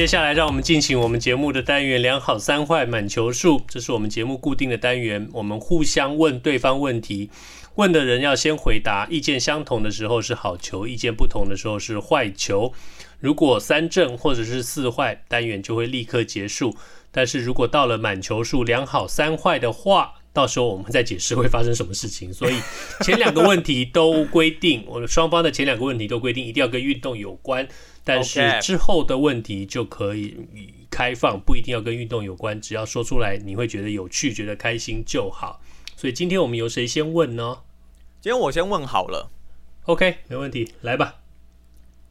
接下来，让我们进行我们节目的单元“两好三坏满球数”，这是我们节目固定的单元。我们互相问对方问题。问的人要先回答，意见相同的时候是好球，意见不同的时候是坏球。如果三正或者是四坏，单元就会立刻结束。但是如果到了满球数两好三坏的话，到时候我们再解释会发生什么事情。所以前两个问题都规定，我们双方的前两个问题都规定一定要跟运动有关，但是之后的问题就可以开放，不一定要跟运动有关，只要说出来你会觉得有趣、觉得开心就好。所以今天我们由谁先问呢？今天我先问好了，OK，没问题，来吧。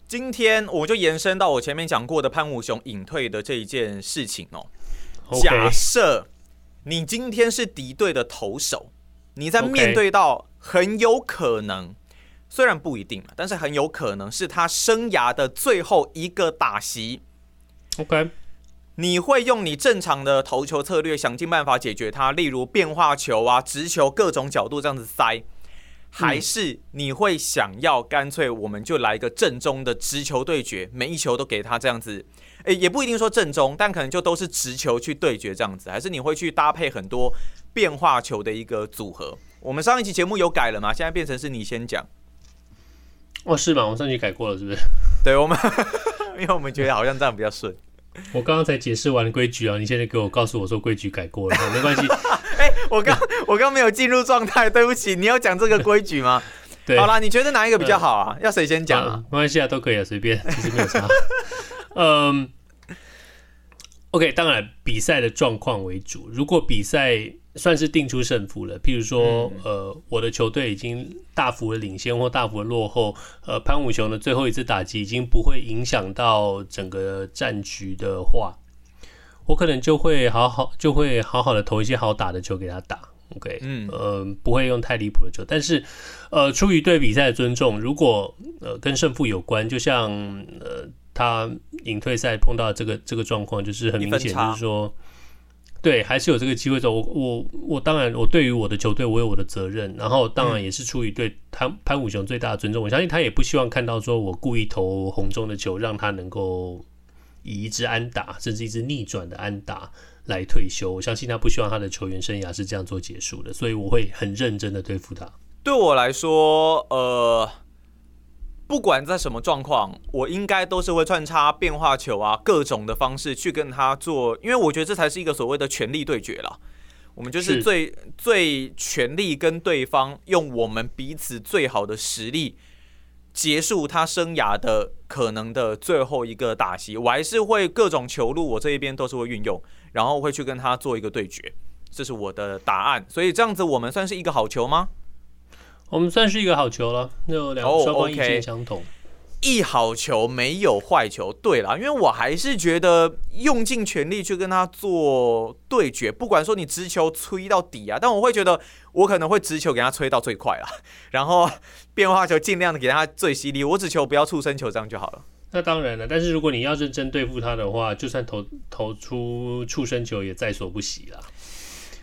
今天我就延伸到我前面讲过的潘武雄隐退的这一件事情哦。假设你今天是敌对的投手，你在面对到很有可能，虽然不一定，但是很有可能是他生涯的最后一个打席，OK，你会用你正常的投球策略，想尽办法解决它，例如变化球啊、直球各种角度这样子塞。还是你会想要干脆我们就来一个正宗的直球对决，每一球都给他这样子，诶，也不一定说正宗，但可能就都是直球去对决这样子。还是你会去搭配很多变化球的一个组合？我们上一期节目有改了吗？现在变成是你先讲。哦，是吗？我们上期改过了，是不是？对，我们 因为我们觉得好像这样比较顺。我刚刚才解释完规矩啊，你现在给我告诉我说规矩改过了，没关系。我刚我刚没有进入状态，对不起。你要讲这个规矩吗？对，好啦，你觉得哪一个比较好啊？呃、要谁先讲啊？没关系啊，都可以啊，随便，其实没有差。嗯，OK，当然比赛的状况为主。如果比赛算是定出胜负了，譬如说，嗯、呃，我的球队已经大幅的领先或大幅的落后，呃，潘武雄的最后一次打击已经不会影响到整个战局的话。我可能就会好好就会好好的投一些好打的球给他打，OK，嗯，呃，不会用太离谱的球，但是，呃，出于对比赛的尊重，如果呃跟胜负有关，就像呃他引退赛碰到这个这个状况，就是很明显就是说，对，还是有这个机会的。我我我当然我对于我的球队我有我的责任，然后当然也是出于对潘潘武雄最大的尊重，我相信他也不希望看到说我故意投红中的球让他能够。以一支安打，甚至一支逆转的安打来退休，我相信他不希望他的球员生涯是这样做结束的，所以我会很认真的对付他。对我来说，呃，不管在什么状况，我应该都是会穿插变化球啊，各种的方式去跟他做，因为我觉得这才是一个所谓的权力对决了。我们就是最是最全力跟对方用我们彼此最好的实力。结束他生涯的可能的最后一个打席，我还是会各种球路，我这一边都是会运用，然后会去跟他做一个对决，这是我的答案。所以这样子，我们算是一个好球吗？我们算是一个好球了，那两个双方意见相同。Oh, okay. 一好球没有坏球，对啦，因为我还是觉得用尽全力去跟他做对决，不管说你直球吹到底啊，但我会觉得我可能会直球给他吹到最快啊，然后变化球尽量的给他最犀利，我只求不要触身球这样就好了。那当然了，但是如果你要认真对付他的话，就算投投出触身球也在所不惜了。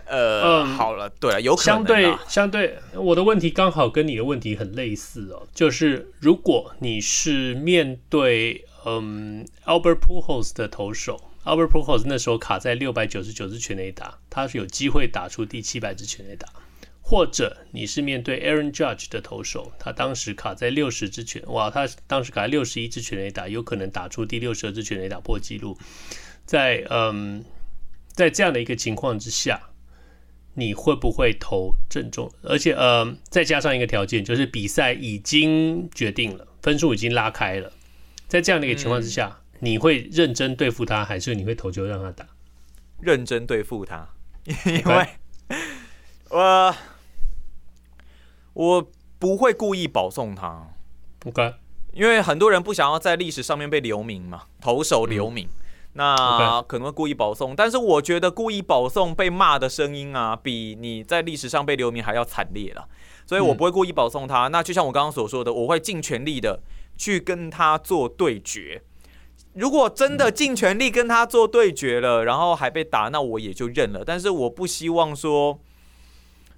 呃，嗯、好了，对了，有可能。相对相对，我的问题刚好跟你的问题很类似哦，就是如果你是面对嗯 Albert Pujols 的投手，Albert Pujols 那时候卡在六百九十九支全垒打，他是有机会打出第七百支全垒打，或者你是面对 Aaron Judge 的投手，他当时卡在六十支全，哇，他当时卡在六十一支全垒打，有可能打出第六十二支全垒打破纪录，在嗯，在这样的一个情况之下。你会不会投正中？而且，呃，再加上一个条件，就是比赛已经决定了，分数已经拉开了。在这样的一个情况之下，嗯、你会认真对付他，还是你会投球让他打？认真对付他，因为我 我不会故意保送他。OK，因为很多人不想要在历史上面被留名嘛，投手留名。嗯那可能会故意保送，但是我觉得故意保送被骂的声音啊，比你在历史上被留名还要惨烈了，所以我不会故意保送他。那就像我刚刚所说的，我会尽全力的去跟他做对决。如果真的尽全力跟他做对决了，然后还被打，那我也就认了。但是我不希望说，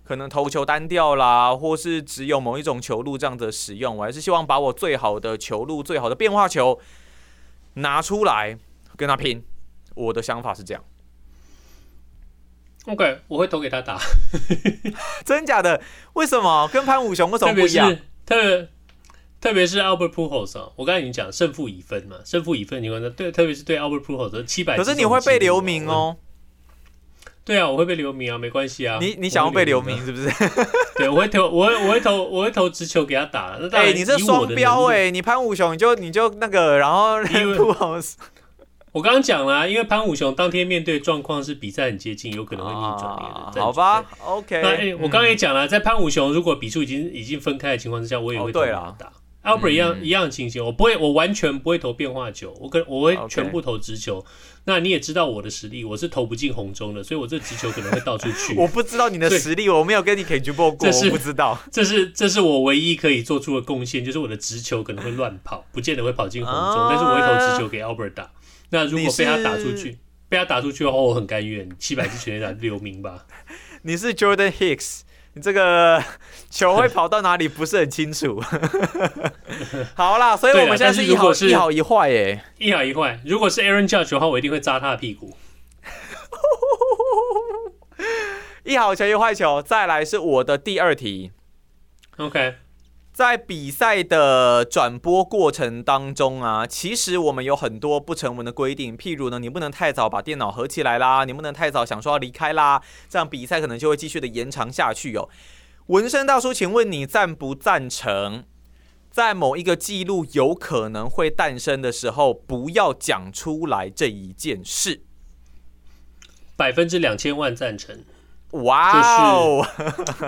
可能投球单调啦，或是只有某一种球路这样子使用，我还是希望把我最好的球路、最好的变化球拿出来跟他拼。我的想法是这样。OK，我会投给他打。真假的？为什么？跟潘武雄为什么不一样？特别特别是 Albert Pujols 啊，我刚才已经讲胜负已分嘛，胜负已分情况下，对，特别是对 Albert Pujols 七百，可是你会被留名哦。对啊，我会被留名啊，没关系啊。你你想要被留名是不是？对，我会投，我会我会投，我会投直球给他打。哎、欸，你这双标哎，你潘武雄你就你就那个，然后 Pujols 我刚刚讲了、啊，因为潘武雄当天面对状况是比赛很接近，有可能会逆转的。好吧，OK。那、欸、我刚刚也讲了，在潘武雄如果比数已经已经分开的情况之下，我也会投给他打。Albert 一样、嗯、一样的情形，我不会，我完全不会投变化球，我可我会全部投直球。那你也知道我的实力，我是投不进红中的，所以我这直球可能会到处去。我不知道你的实力，我没有跟你 ball 过，我不知道。这是这是我唯一可以做出的贡献，就是我的直球可能会乱跑，不见得会跑进红中，啊、但是我会投直球给 Albert 打。那如果被他打出去，被他打出去的话，我很甘愿七百支全垒打留名吧。你是 Jordan Hicks 你。这个球会跑到哪里不是很清楚。好啦，所以我们现在是一好一好一坏耶，一好一坏。如果是 Aaron Judge 的话，我一定会扎他的屁股。一好球一坏球，再来是我的第二题。OK。在比赛的转播过程当中啊，其实我们有很多不成文的规定，譬如呢，你不能太早把电脑合起来啦，你不能太早想说要离开啦，这样比赛可能就会继续的延长下去哦。纹身大叔，请问你赞不赞成，在某一个记录有可能会诞生的时候，不要讲出来这一件事？百分之两千万赞成。哇哦，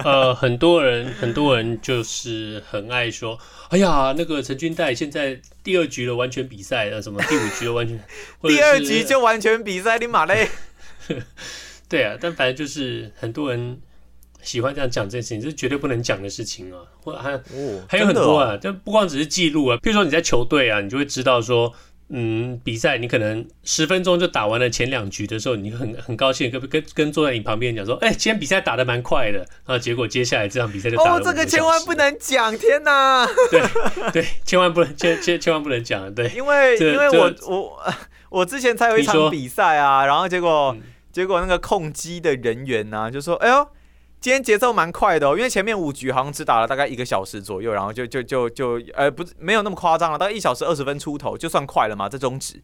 呃，很多人很多人就是很爱说，哎呀，那个陈军代现在第二局的，完全比赛了，什么第五局的，完全第二局就完全比赛，你妈嘞！对啊，但反正就是很多人喜欢这样讲这件事情，这是绝对不能讲的事情啊，或还、哦、还有很多啊，就不光只是记录啊，譬如说你在球队啊，你就会知道说。嗯，比赛你可能十分钟就打完了前两局的时候，你很很高兴，跟跟跟坐在你旁边讲说，哎、欸，今天比赛打得蛮快的，然后结果接下来这场比赛就打这个千万不能讲，天哪！对 对，千万不能千千千万不能讲，对，因为因为我我我之前才有一场比赛啊，然后结果、嗯、结果那个控机的人员呢、啊、就说，哎呦。今天节奏蛮快的哦，因为前面五局好像只打了大概一个小时左右，然后就就就就呃不是没有那么夸张了，大概一小时二十分出头就算快了嘛，这中止。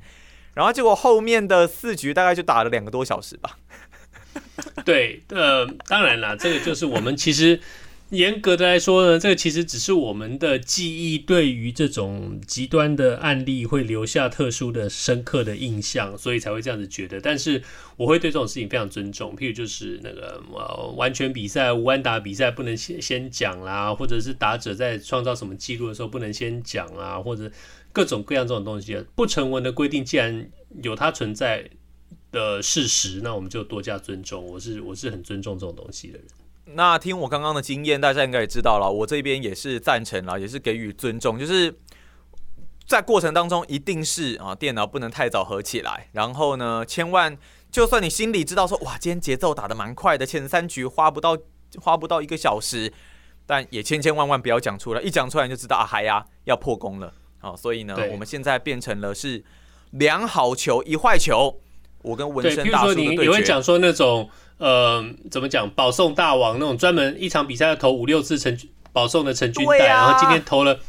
然后结果后面的四局大概就打了两个多小时吧。对，呃，当然了，这个就是我们其实。严格的来说呢，这个其实只是我们的记忆，对于这种极端的案例会留下特殊的、深刻的印象，所以才会这样子觉得。但是我会对这种事情非常尊重，譬如就是那个呃，完全比赛、无安打比赛不能先先讲啦，或者是打者在创造什么记录的时候不能先讲啊，或者各种各样这种东西，不成文的规定，既然有它存在的事实，那我们就多加尊重。我是我是很尊重这种东西的人。那听我刚刚的经验，大家应该也知道了，我这边也是赞成了，也是给予尊重，就是在过程当中一定是啊，电脑不能太早合起来，然后呢，千万就算你心里知道说，哇，今天节奏打得蛮快的，前三局花不到 花不到一个小时，但也千千万万不要讲出来，一讲出来你就知道啊，嗨呀，要破功了，好，所以呢，我们现在变成了是两好球一坏球，我跟纹身大叔的对决，你会讲说那种。呃，怎么讲？保送大王那种专门一场比赛要投五六次成保送的陈军带，啊、然后今天投了，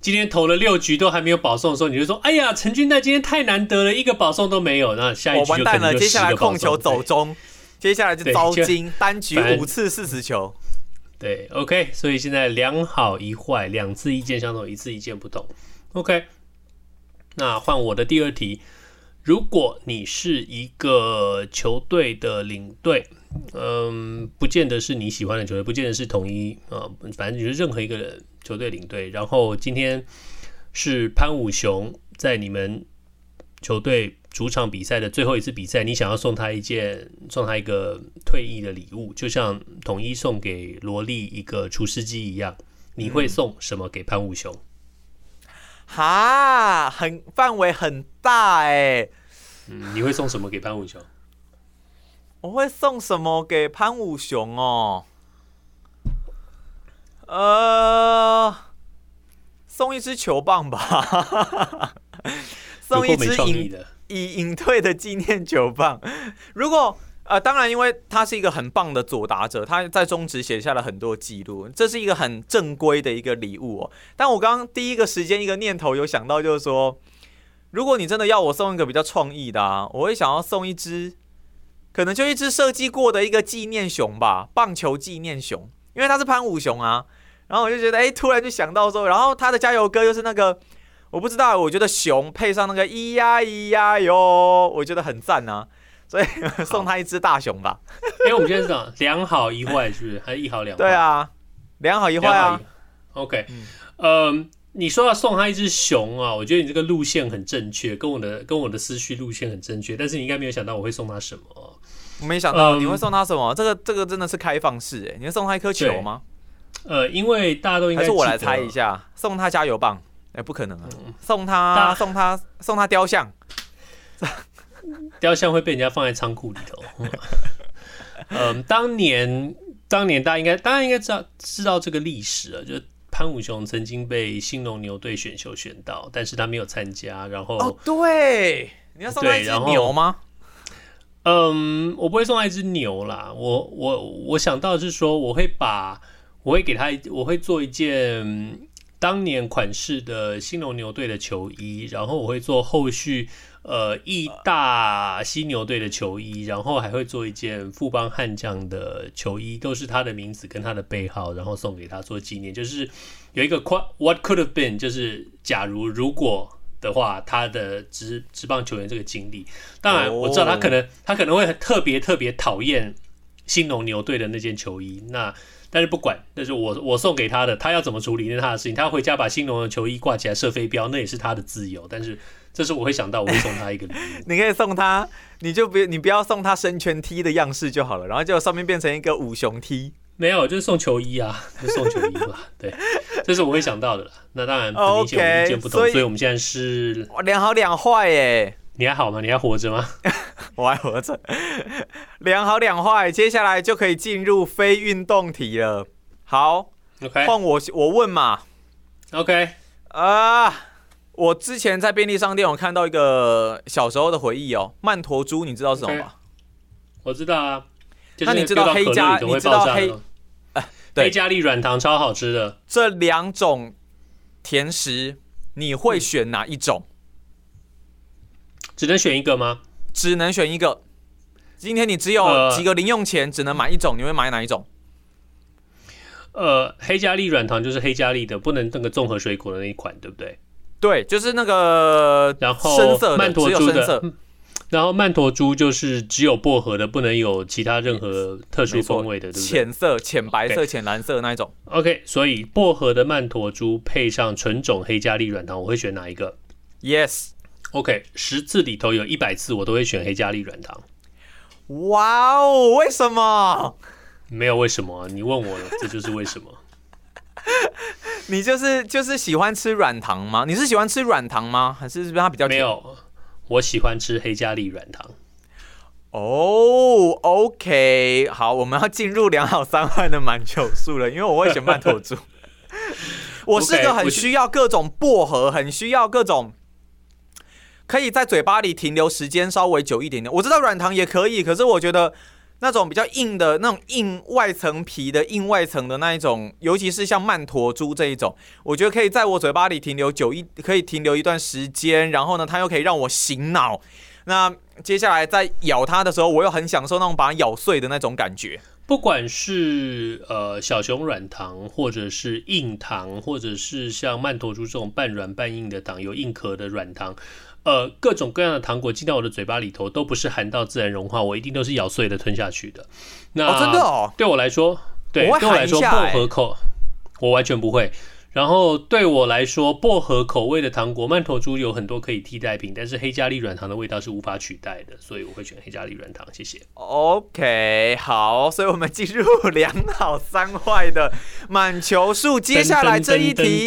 今天投了六局都还没有保送的时候，你就说：“哎呀，陈军代今天太难得了，一个保送都没有。”那下一局就完蛋了，接下来控球走中，接下来就遭金单局五次四十球。对，OK，所以现在两好一坏，两次意见相同，一次意见不同。OK，那换我的第二题。如果你是一个球队的领队，嗯，不见得是你喜欢的球队，不见得是统一啊，反正就是任何一个人球队领队。然后今天是潘武雄在你们球队主场比赛的最后一次比赛，你想要送他一件，送他一个退役的礼物，就像统一送给罗莉一个厨师机一样，你会送什么给潘武雄？哈，很范围很大哎。嗯，你会送什么给潘武雄？我会送什么给潘武雄哦？呃，送一支球棒吧，送一支隐已隐退的纪念球棒。如果呃，当然，因为他是一个很棒的左打者，他在中职写下了很多记录，这是一个很正规的一个礼物哦。但我刚刚第一个时间一个念头有想到，就是说，如果你真的要我送一个比较创意的啊，我会想要送一只，可能就一只设计过的一个纪念熊吧，棒球纪念熊，因为他是潘武雄啊。然后我就觉得，哎，突然就想到说，然后他的加油歌又是那个，我不知道，我觉得熊配上那个咿呀咿呀哟，我觉得很赞啊。所以 送他一只大熊吧。因为我们现在是讲两好一坏，是不是？还是一好两坏？对啊，两好一坏啊。OK，嗯、呃，你说要送他一只熊啊，我觉得你这个路线很正确，跟我的跟我的思绪路线很正确。但是你应该没有想到我会送他什么？我没想到你会送他什么？嗯、这个这个真的是开放式哎，你会送他一颗球吗？呃，因为大家都应该还是我来猜一下，送他加油棒？哎，不可能啊！嗯、送他送他送他雕像。雕像会被人家放在仓库里头。嗯，当年，当年大家应该，大家应该知道知道这个历史了，就是潘武雄曾经被兴农牛队选秀选到，但是他没有参加。然后，哦，对，你要送他一只牛吗？嗯，我不会送他一只牛啦。我我我想到的是说，我会把，我会给他，我会做一件当年款式的兴农牛队的球衣，然后我会做后续。呃，义大犀牛队的球衣，然后还会做一件富邦悍将的球衣，都是他的名字跟他的背号，然后送给他做纪念。就是有一个 What could have been，就是假如如果的话，他的职职棒球员这个经历。当然我知道他可能他可能会特别特别讨厌兴农牛队的那件球衣。那但是不管，那是我我送给他的，他要怎么处理那他的事情。他要回家把兴农的球衣挂起来射飞镖，那也是他的自由。但是。这是我会想到，我会送他一个礼物。你可以送他，你就不你不要送他生圈 T 的样式就好了，然后就上面变成一个五熊 T。没有，就是送球衣啊，就送球衣吧。对，这是我会想到的了。那当然，很明显我们意见不同，okay, 所以，所以我们现在是两好两坏耶。你还好吗？你还活着吗？我还活着。两好两坏，接下来就可以进入非运动题了。好，OK，换我我问嘛。OK，啊。Uh, 我之前在便利商店，我看到一个小时候的回忆哦，曼陀珠，你知道是什么吗？我知道啊，那你知道黑加？你知道黑？哎，黑加力软糖超好吃的。这两种甜食，你会选哪一种？只能选一个吗？只能选一个。今天你只有几个零用钱，只能买一种，你会买哪一种？呃，黑加力软糖就是黑加力的，不能那个综合水果的那一款，对不对？对，就是那个，然后曼陀珠的，然后曼陀珠就是只有薄荷的，不能有其他任何特殊风味的，对不对？浅色、浅白色、浅蓝色那一种。OK，所以薄荷的曼陀珠配上纯种黑加力软糖，我会选哪一个？Yes。OK，十次里头有一百次我都会选黑加力软糖。哇哦，为什么？没有为什么，你问我了，这就是为什么。你就是就是喜欢吃软糖吗？你是喜欢吃软糖吗？还是是不是它比较？没有，我喜欢吃黑加力软糖。哦、oh，OK，好，我们要进入两好三坏的满球数了，因为我会选曼陀珠。我是个很需要各种薄荷，很需要各种可以在嘴巴里停留时间稍微久一点点。我知道软糖也可以，可是我觉得。那种比较硬的那种硬外层皮的硬外层的那一种，尤其是像曼陀珠这一种，我觉得可以在我嘴巴里停留久一，可以停留一段时间。然后呢，它又可以让我醒脑。那接下来在咬它的时候，我又很享受那种把它咬碎的那种感觉。不管是呃小熊软糖，或者是硬糖，或者是像曼陀珠这种半软半硬的糖，有硬壳的软糖。呃，各种各样的糖果进到我的嘴巴里头，都不是含到自然融化，我一定都是咬碎的吞下去的。那、哦、真的哦，对我来说，对，我对我来说薄荷口，我完全不会。然后对我来说，薄荷口味的糖果曼陀珠有很多可以替代品，但是黑加力软糖的味道是无法取代的，所以我会选黑加力软糖。谢谢。OK，好，所以我们进入两好三坏的满球数。接下来这一题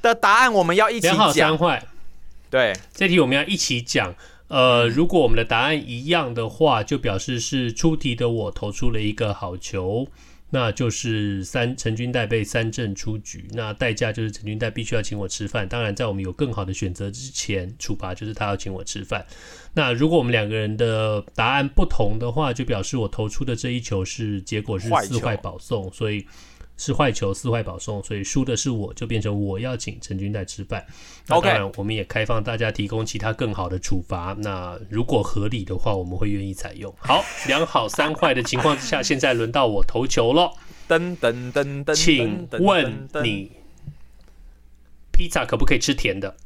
的答案我们要一起讲。两好三坏，对，这题我们要一起讲。呃，如果我们的答案一样的话，就表示是出题的我投出了一个好球。那就是三陈军代被三振出局，那代价就是陈军代必须要请我吃饭。当然，在我们有更好的选择之前，处罚就是他要请我吃饭。那如果我们两个人的答案不同的话，就表示我投出的这一球是结果是四坏保送，所以。是坏球，四坏保送，所以输的是我，就变成我要请陈军代吃饭。那当然，我们也开放大家提供其他更好的处罚。那如果合理的话，我们会愿意采用。好，两好三坏的情况之下，现在轮到我投球了。噔噔噔噔，请问你披萨可不可以吃甜的？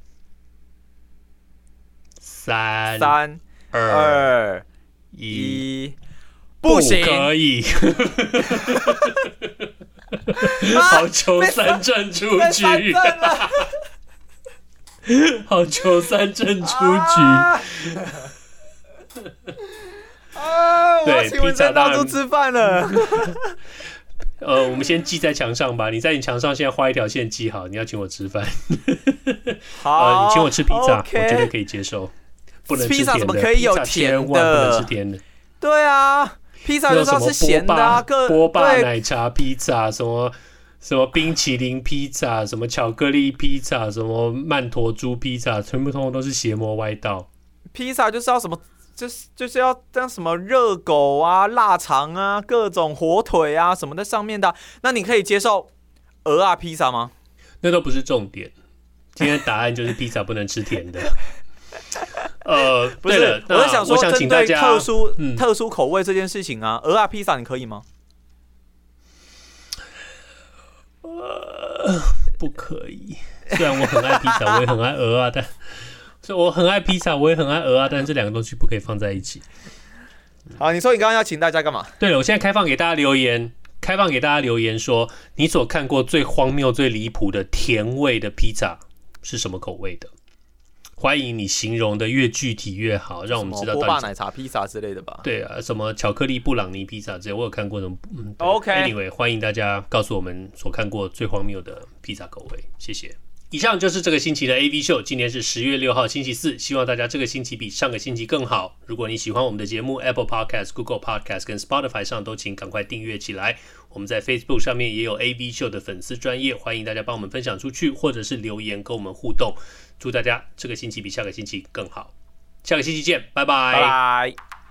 三三二一，不可以。好球三振出局，好球三振出局。对，披萨到处吃饭了。呃，我们先记在墙上吧。你在你墙上现在画一条线，记好，你要请我吃饭。好，你请我吃披萨，我绝对可以接受。不能吃甜的，披萨怎么可以有甜的？不能吃甜的。对啊。披萨就知道是咸的啊，波霸奶茶披萨，什么什么冰淇淋披萨，什么巧克力披萨，什么曼陀珠披萨，全部通通都是邪魔歪道。披萨就是要什么，就是就是要这样什么热狗啊、腊肠啊、各种火腿啊什么在上面的。那你可以接受鹅啊披萨吗？那都不是重点。今天答案就是披萨不能吃甜的。呃，不是，我是想说，针对特殊、嗯、特殊口味这件事情啊，鹅啊披萨你可以吗？呃，不可以。虽然我很爱披萨，我也很爱鹅啊，但所以我很爱披萨，我也很爱鹅啊，但是这两个东西不可以放在一起。好，你说你刚刚要请大家干嘛？对了，我现在开放给大家留言，开放给大家留言说，你所看过最荒谬、最离谱的甜味的披萨是什么口味的？欢迎你形容的越具体越好，让我们知道。波霸奶茶披萨之类的吧？对啊，什么巧克力布朗尼披萨之类，我有看过。什么？嗯，OK。Anyway，欢迎大家告诉我们所看过最荒谬的披萨口味，谢谢。以上就是这个星期的 AV 秀。今天是十月六号，星期四。希望大家这个星期比上个星期更好。如果你喜欢我们的节目，Apple Podcast、Google Podcast 跟 Spotify 上都请赶快订阅起来。我们在 Facebook 上面也有 AV 秀的粉丝专业，欢迎大家帮我们分享出去，或者是留言跟我们互动。祝大家这个星期比下个星期更好。下个星期见，拜拜。